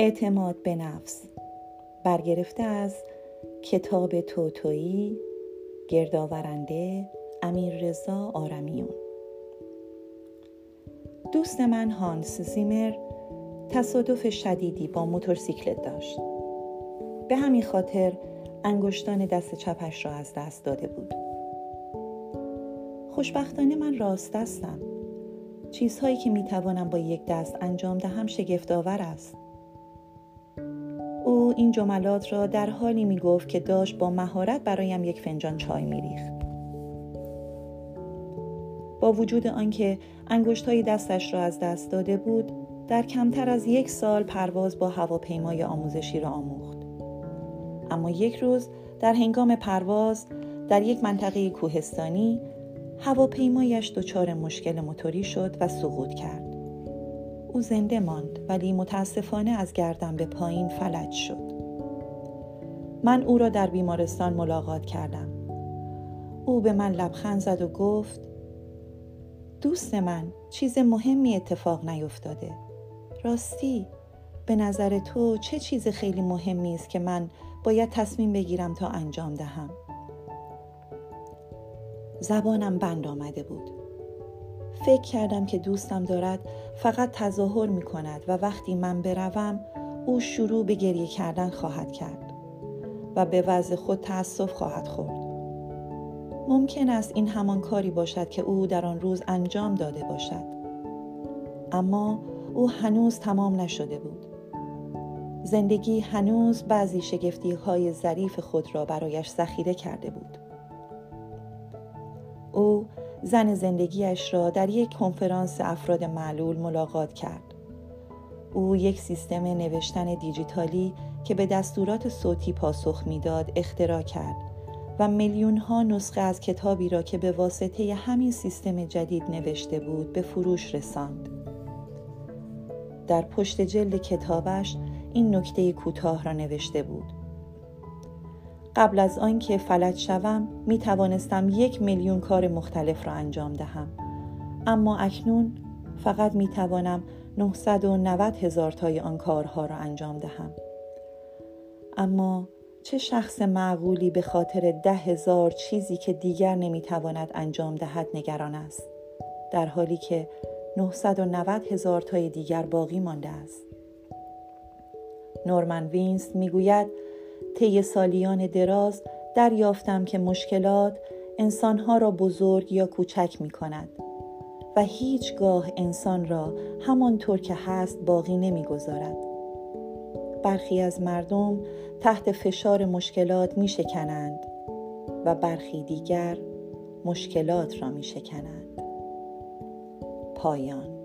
اعتماد به نفس. برگرفته از کتاب توتویی گردآورنده امیر رضا آرمیون. دوست من هانس زیمر تصادف شدیدی با موتورسیکلت داشت. به همین خاطر انگشتان دست چپش را از دست داده بود. خوشبختانه من راست دستم. چیزهایی که می‌توانم با یک دست انجام دهم شگفتآور است. این جملات را در حالی می گفت که داشت با مهارت برایم یک فنجان چای می ریخت. با وجود آنکه های دستش را از دست داده بود در کمتر از یک سال پرواز با هواپیمای آموزشی را آموخت اما یک روز در هنگام پرواز در یک منطقه کوهستانی هواپیمایش دچار مشکل موتوری شد و سقوط کرد او زنده ماند ولی متاسفانه از گردن به پایین فلج شد. من او را در بیمارستان ملاقات کردم. او به من لبخند زد و گفت دوست من چیز مهمی اتفاق نیفتاده. راستی به نظر تو چه چیز خیلی مهمی است که من باید تصمیم بگیرم تا انجام دهم زبانم بند آمده بود. فکر کردم که دوستم دارد فقط تظاهر می کند و وقتی من بروم او شروع به گریه کردن خواهد کرد و به وضع خود تأسف خواهد خورد. ممکن است این همان کاری باشد که او در آن روز انجام داده باشد. اما او هنوز تمام نشده بود. زندگی هنوز بعضی شگفتی های ظریف خود را برایش ذخیره کرده بود. او زن زندگیش را در یک کنفرانس افراد معلول ملاقات کرد. او یک سیستم نوشتن دیجیتالی که به دستورات صوتی پاسخ می‌داد اختراع کرد و میلیون ها نسخه از کتابی را که به واسطه همین سیستم جدید نوشته بود به فروش رساند. در پشت جلد کتابش این نکته کوتاه را نوشته بود. قبل از آنکه فلج شوم می توانستم یک میلیون کار مختلف را انجام دهم. اما اکنون فقط می توانم 990 هزار تای آن کارها را انجام دهم. اما چه شخص معقولی به خاطر ده هزار چیزی که دیگر نمی‌تواند انجام دهد نگران است در حالی که 990 هزار تای دیگر باقی مانده است. نورمن وینس می‌گوید طی سالیان دراز دریافتم که مشکلات انسانها را بزرگ یا کوچک می کند و هیچگاه انسان را همانطور که هست باقی نمی‌گذارد. برخی از مردم تحت فشار مشکلات می شکنند و برخی دیگر مشکلات را می شکنند. پایان